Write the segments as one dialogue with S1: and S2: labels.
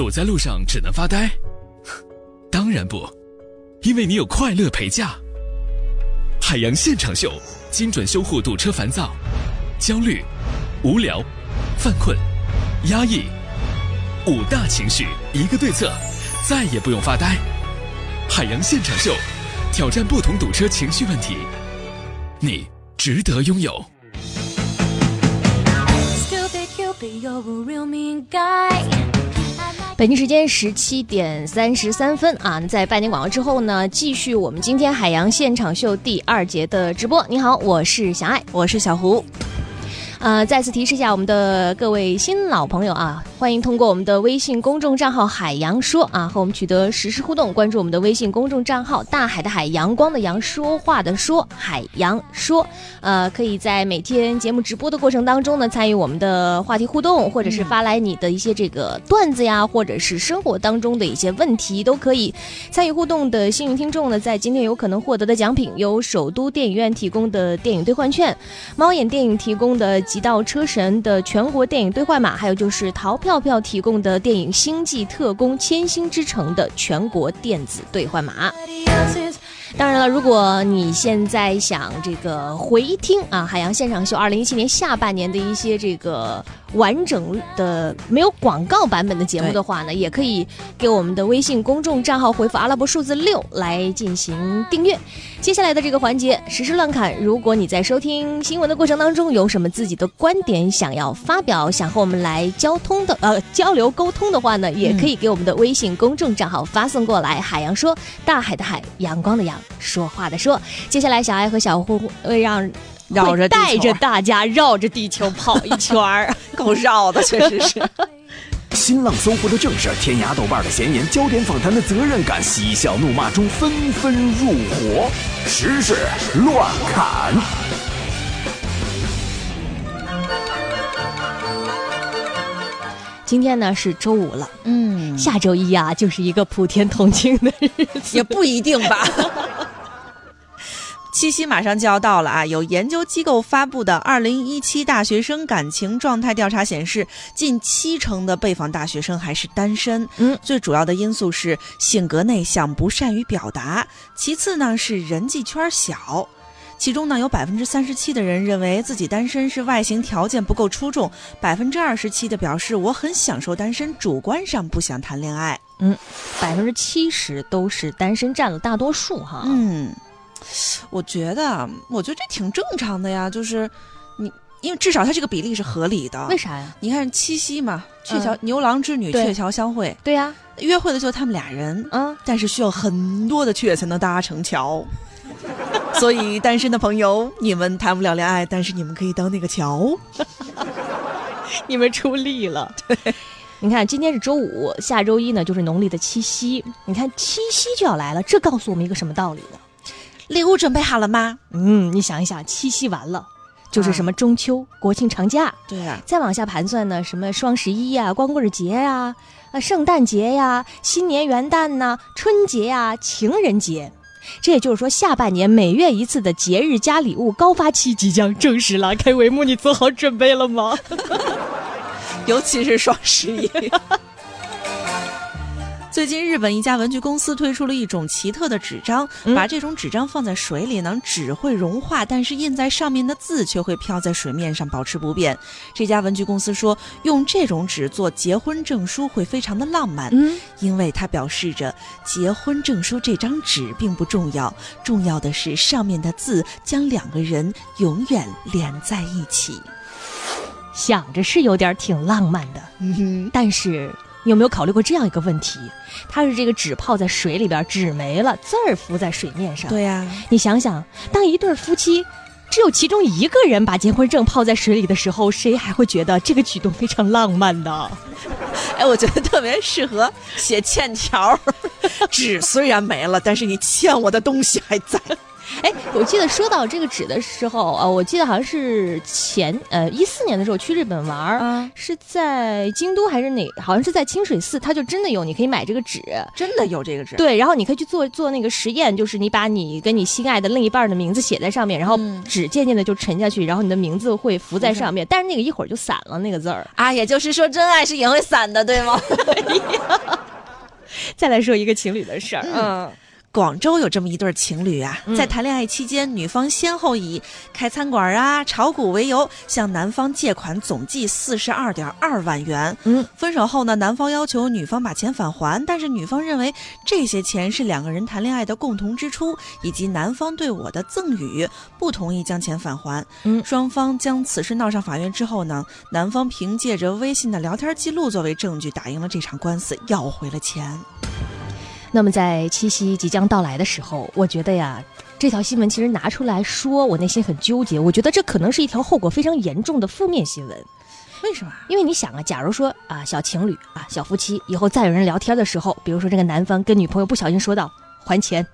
S1: 堵在路上只能发呆？当然不，因为你有快乐陪驾。海洋现场秀，精准修护堵车烦躁、焦虑、无聊、犯困、压抑五大情绪，一个对策，再也不用发呆。海洋现场秀，挑战不同堵车情绪问题，你值得拥有。
S2: Stupid Cupid, you're a real mean guy.
S3: 北京时间十七点三十三分啊，在半年广告之后呢，继续我们今天海洋现场秀第二节的直播。你好，我是小爱，
S4: 我是小胡。
S3: 呃，再次提示一下我们的各位新老朋友啊，欢迎通过我们的微信公众账号“海洋说”啊，和我们取得实时互动。关注我们的微信公众账号“大海的海，阳光的阳，说话的说，海洋说”。呃，可以在每天节目直播的过程当中呢，参与我们的话题互动，或者是发来你的一些这个段子呀，或者是生活当中的一些问题，都可以参与互动的幸运听众呢，在今天有可能获得的奖品有首都电影院提供的电影兑换券，猫眼电影提供的《极道车神》的全国电影兑换码，还有就是淘票票票提供的电影《星际特工：千星之城》的全国电子兑换码。当然了，如果你现在想这个回听啊，海洋现场秀二零一七年下半年的一些这个完整的没有广告版本的节目的话呢，也可以给我们的微信公众账号回复阿拉伯数字六来进行订阅。接下来的这个环节实时乱侃，如果你在收听新闻的过程当中有什么自己的观点想要发表，想和我们来交通的呃交流沟通的话呢，也可以给我们的微信公众账号发送过来。海洋说，大海的海，阳光的阳，说话的说。接下来，小爱和小胡会让
S4: 绕着
S3: 带着大家绕着地球跑一圈儿。
S4: 够绕的，确实是。
S5: 新浪搜狐的正事，天涯豆瓣的闲言，焦点访谈的责任感，嬉笑怒骂中纷纷入伙，时事乱砍。
S3: 今天呢是周五了，
S4: 嗯，
S3: 下周一啊就是一个普天同庆的日子。
S4: 也不一定吧。七夕马上就要到了啊！有研究机构发布的二零一七大学生感情状态调查显示，近七成的被访大学生还是单身。
S3: 嗯，
S4: 最主要的因素是性格内向，不善于表达；其次呢是人际圈小。其中呢，有百分之三十七的人认为自己单身是外形条件不够出众，百分之二十七的表示我很享受单身，主观上不想谈恋爱。
S3: 嗯百分之七十都是单身，占了大多数哈。
S4: 嗯，我觉得，我觉得这挺正常的呀，就是你，因为至少它这个比例是合理的。
S3: 为啥呀？
S4: 你看七夕嘛，鹊桥、
S3: 嗯
S4: 牛郎织女鹊桥相会，
S3: 对呀、
S4: 约会的就是他们俩人，
S3: 嗯，
S4: 但是需要很多的鹊才能搭成桥。所以，单身的朋友，你们谈不了恋爱，但是你们可以当那个桥。
S3: 你们出力了。对，你看今天是周五，下周一呢就是农历的七夕。你看七夕就要来了，这告诉我们一个什么道理呢？
S4: 礼物准备好了吗？
S3: 嗯，你想一想，七夕完了，就是什么中秋、国庆长假，
S4: 对啊，
S3: 再往下盘算呢，什么双十一呀、光棍节呀、啊、圣诞节呀、新年元旦呐、春节呀、情人节。这也就是说，下半年每月一次的节日加礼物高发期即将正式拉开帷幕，你做好准备了吗？
S4: 尤其是双十一。最近，日本一家文具公司推出了一种奇特的纸张，
S3: 嗯
S4: 把这种纸张放在水里呢，纸会融化，但是印在上面的字却会飘在水面上，保持不变。这家文具公司说，用这种纸做结婚证书会非常的浪漫，
S3: 嗯，
S4: 因为它表示着结婚证书这张纸并不重要，重要的是上面的字将两个人永远连在一起。
S3: 想着是有点挺浪漫的，
S4: 嗯，
S3: 但是你有没有考虑过这样一个问题？它是这个纸泡在水里边，纸没了，字儿浮在水面上。
S4: 对呀、
S3: 你想想，当一对夫妻只有其中一个人把结婚证泡在水里的时候，谁还会觉得这个举动非常浪漫呢？
S4: 哎，我觉得特别适合写欠条儿。纸虽然没了，但是你欠我的东西还在。
S3: 哎，我记得说到这个纸的时候，呃，我记得好像是前呃一四年的时候去日本玩儿，
S4: 啊，
S3: 是在京都还是哪？好像是在清水寺，它就真的有，你可以买这个纸。
S4: 真的有这个纸？，
S3: 对，然后你可以去做做那个实验，就是你把你跟你心爱的另一半的名字写在上面，然后
S4: 嗯
S3: 纸渐渐的就沉下去，然后你的名字会浮在上面，但是那个一会儿就散了那个字儿。
S4: 啊，也就是说真爱是也会散的，对吗？
S3: 再来说一个情侣的事儿，嗯，
S4: 广州有这么一对情侣啊，
S3: 嗯
S4: 在谈恋爱期间，女方先后以开餐馆啊、炒股为由，向男方借款总计四十二点二万元。
S3: 嗯，
S4: 分手后呢，男方要求女方把钱返还，但是女方认为这些钱是两个人谈恋爱的共同支出，以及男方对我的赠与，不同意将钱返还。
S3: 嗯
S4: 双方将此事闹上法院之后呢，男方凭借着微信的聊天记录作为证据，打赢了这场官司，要回了钱。
S3: 那么在七夕即将到来的时候，我觉得呀，这条新闻其实拿出来说，我内心很纠结。我觉得这可能是一条后果非常严重的负面新闻。
S4: 为什么？
S3: 因为你想啊，假如说啊，小情侣啊，小夫妻以后再有人聊天的时候，比如说这个男方跟女朋友不小心说到还钱、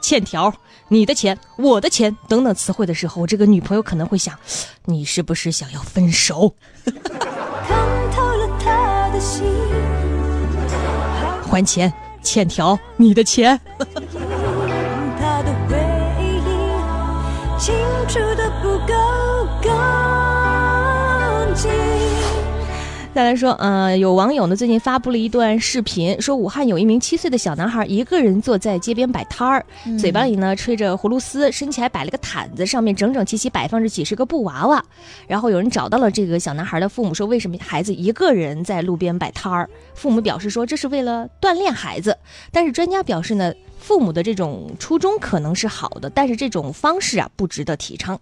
S3: 欠条、你的钱、我的钱等等词汇的时候，这个女朋友可能会想，你是不是想要分手？
S2: 看透了他的心，
S3: 还钱、欠条、你的钱。
S2: 他的回忆清楚的不够干净。
S3: 再来说，呃，有网友呢最近发布了一段视频，说武汉有一名七岁的小男孩一个人坐在街边摆摊儿，嘴巴里呢吹着葫芦丝，身前还摆了个毯子，上面整整齐齐摆放着几十个布娃娃。然后有人找到了这个小男孩的父母，说为什么孩子一个人在路边摆摊儿？父母表示说这是为了锻炼孩子，但是专家表示呢，父母的这种初衷可能是好的，但是这种方式啊不值得提倡。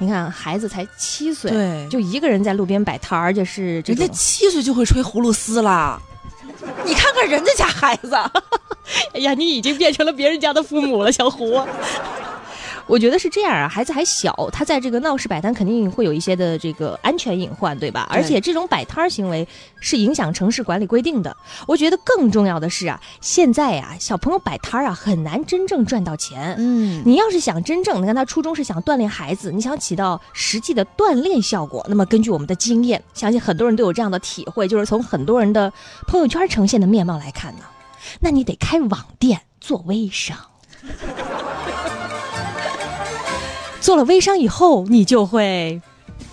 S3: 你看，孩子才七岁，
S4: 对
S3: 就一个人在路边摆摊儿，而且是
S4: 人家
S3: 种，
S4: 七岁就会吹葫芦丝了，你看看人家家孩子，
S3: 哎呀，你已经变成了别人家的父母了，小胡。我觉得是这样啊，孩子还小，他在这个闹市摆摊肯定会有一些的这个安全隐患，对吧？
S4: 对
S3: 而且这种摆摊儿行为是影响城市管理规定的。我觉得更重要的是啊，现在啊，小朋友摆摊儿啊很难真正赚到钱。
S4: 嗯，
S3: 你要是想真正，你看他初衷是想锻炼孩子，你想起到实际的锻炼效果，那么根据我们的经验，相信很多人都有这样的体会，就是从很多人的朋友圈呈现的面貌来看呢，那你得开网店做微商。做了微商以后，你就会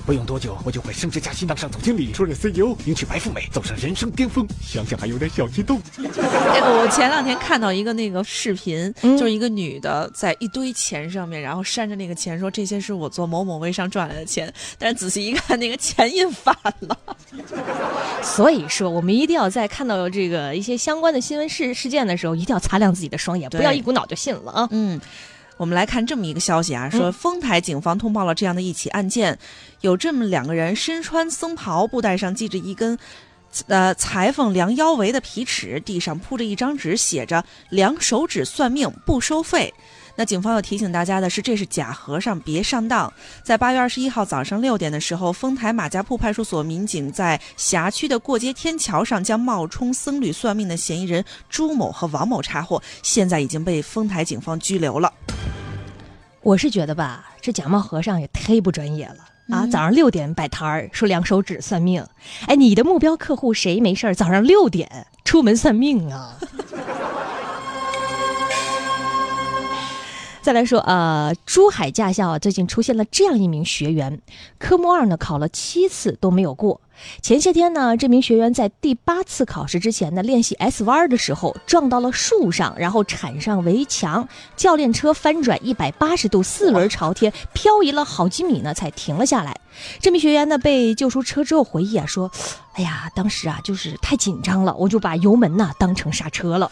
S5: 不用多久，我就会升职加薪，当上总经理，出任 CEO，迎娶白富美，走上人生巅峰。想想还有点小激动。
S4: 哎我前两天看到一个那个视频，
S3: 嗯
S4: 就是一个女的在一堆钱上面，然后扇着那个钱说这些是我做某某微商赚来的钱，但是仔细一看，那个钱印反了。
S3: 所以说，我们一定要在看到这个一些相关的新闻事事件的时候，一定要擦亮自己的双眼，不要一股脑就信了啊！
S4: 嗯。我们来看这么一个消息啊，说丰台警方通报了这样的一起案件，有这么两个人身穿僧袍，布袋上系着一根，呃裁缝量腰围的皮尺，地上铺着一张纸，写着“量手指算命不收费”。那警方要提醒大家的是，这是假和尚，别上当。在八月二十一号早上六点的时候，丰台马家铺派出所民警在辖区的过街天桥上将冒充僧侣算命的嫌疑人朱某和王某查获，现在已经被丰台警方拘留了。
S3: 我是觉得吧，这假冒和尚也忒不专业了。啊，
S4: 嗯
S3: 早上六点摆摊儿，说量手指算命。哎，你的目标客户谁没事儿早上六点出门算命啊？再来说，呃，珠海驾校啊，最近出现了这样一名学员，科目二呢考了七次都没有过。前些天呢，这名学员在第八次考试之前呢，练习 S 弯的时候撞到了树上，然后铲上围墙，教练车翻转一百八十度，四轮朝天，漂移了好几米呢，才停了下来。这名学员呢，被救出车之后回忆啊，说：“哎呀，当时啊，就是太紧张了，我就把油门呢当成刹车了。”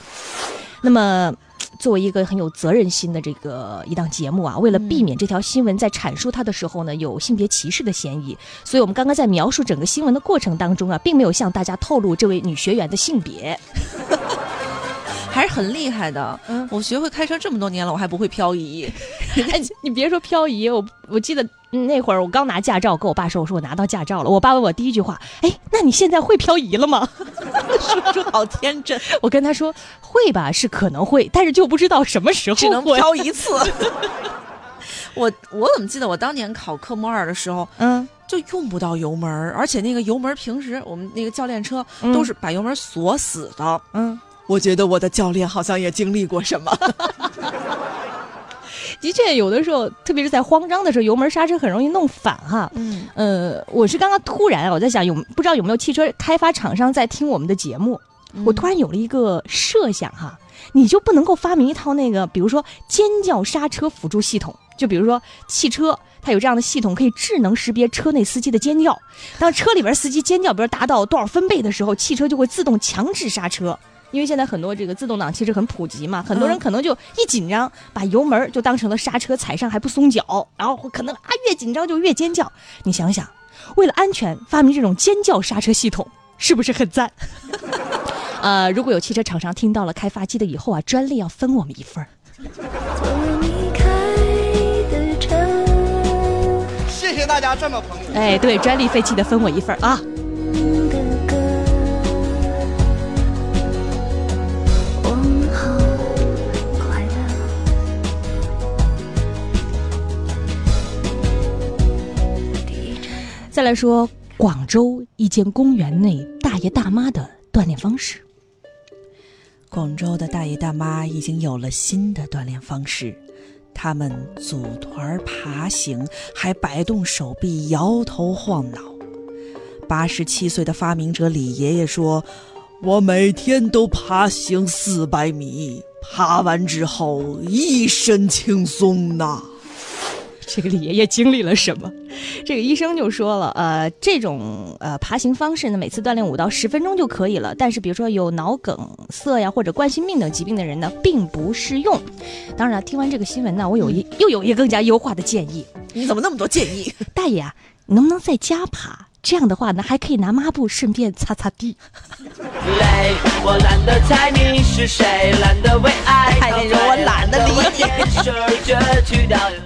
S3: 那么，作为一个很有责任心的这个一档节目啊，为了避免这条新闻在阐述它的时候呢有性别歧视的嫌疑，所以我们刚刚在描述整个新闻的过程当中啊，并没有向大家透露这位女学员的性别。
S4: 还是很厉害的。
S3: 嗯
S4: 我学会开车这么多年了，我还不会漂移。
S3: 哎，你别说漂移，我我记得那会儿我刚拿驾照，跟我爸说，我说我拿到驾照了。我爸问我第一句话，哎，那你现在会漂移了吗？
S4: 叔叔好天真，
S3: 我跟他说会吧，是可能会，但是就不知道什么时候
S4: 只能
S3: 会。
S4: 飘一次。我我怎么记得我当年考科目二的时候
S3: 嗯，
S4: 就用不到油门，而且那个油门平时我们那个教练车
S3: 嗯
S4: 都是把油门锁死的。
S3: 嗯，
S4: 我觉得我的教练好像也经历过什么。
S3: 的确有的时候，特别是在慌张的时候，油门刹车很容易弄反哈。
S4: 嗯，
S3: 呃，我是刚刚突然啊我在想有不知道有没有汽车开发厂商在听我们的节目，我突然有了一个设想哈，你就不能够发明一套那个，比如说尖叫刹车辅助系统，就比如说汽车。它有这样的系统，可以智能识别车内司机的尖叫。当车里边司机尖叫，比如达到多少分贝的时候，汽车就会自动强制刹车。因为现在很多这个自动挡汽车很普及嘛，很多人可能就一紧张，把油门就当成了刹车，踩上还不松脚，然后可能啊越紧张就越尖叫。你想想，为了安全发明这种尖叫刹车系统，是不是很赞？呃，如果有汽车厂商听到了开发机的以后啊，专利要分我们一份儿。
S2: 做你开的车。
S6: 谢谢大家这么捧我。
S3: 哎，对，专利费记得分我一份儿啊。再来说广州一间公园内大爷大妈的锻炼方式。
S4: 广州的大爷大妈已经有了新的锻炼方式，他们组团儿爬行，还摆动手臂，摇头晃脑。八十七岁的发明者李爷爷说：“我每天都爬行四百米，爬完之后一身轻松呐。
S3: 这个李爷爷经历了什么？这个医生就说了，呃，这种呃爬行方式呢，每次锻炼五到十分钟就可以了。但是，比如说有脑梗塞呀或者冠心病等疾病的人呢，并不适用。当然了，听完这个新闻呢，我有一又有一个更加优化的建议，
S4: 你怎么那么多建议？
S3: 大爷啊，你能不能在家爬？这样的话呢，还可以拿抹布顺便擦擦地。
S7: 累，我懒得猜你是谁，懒得为爱，
S4: 太那种我懒得理解
S7: 解。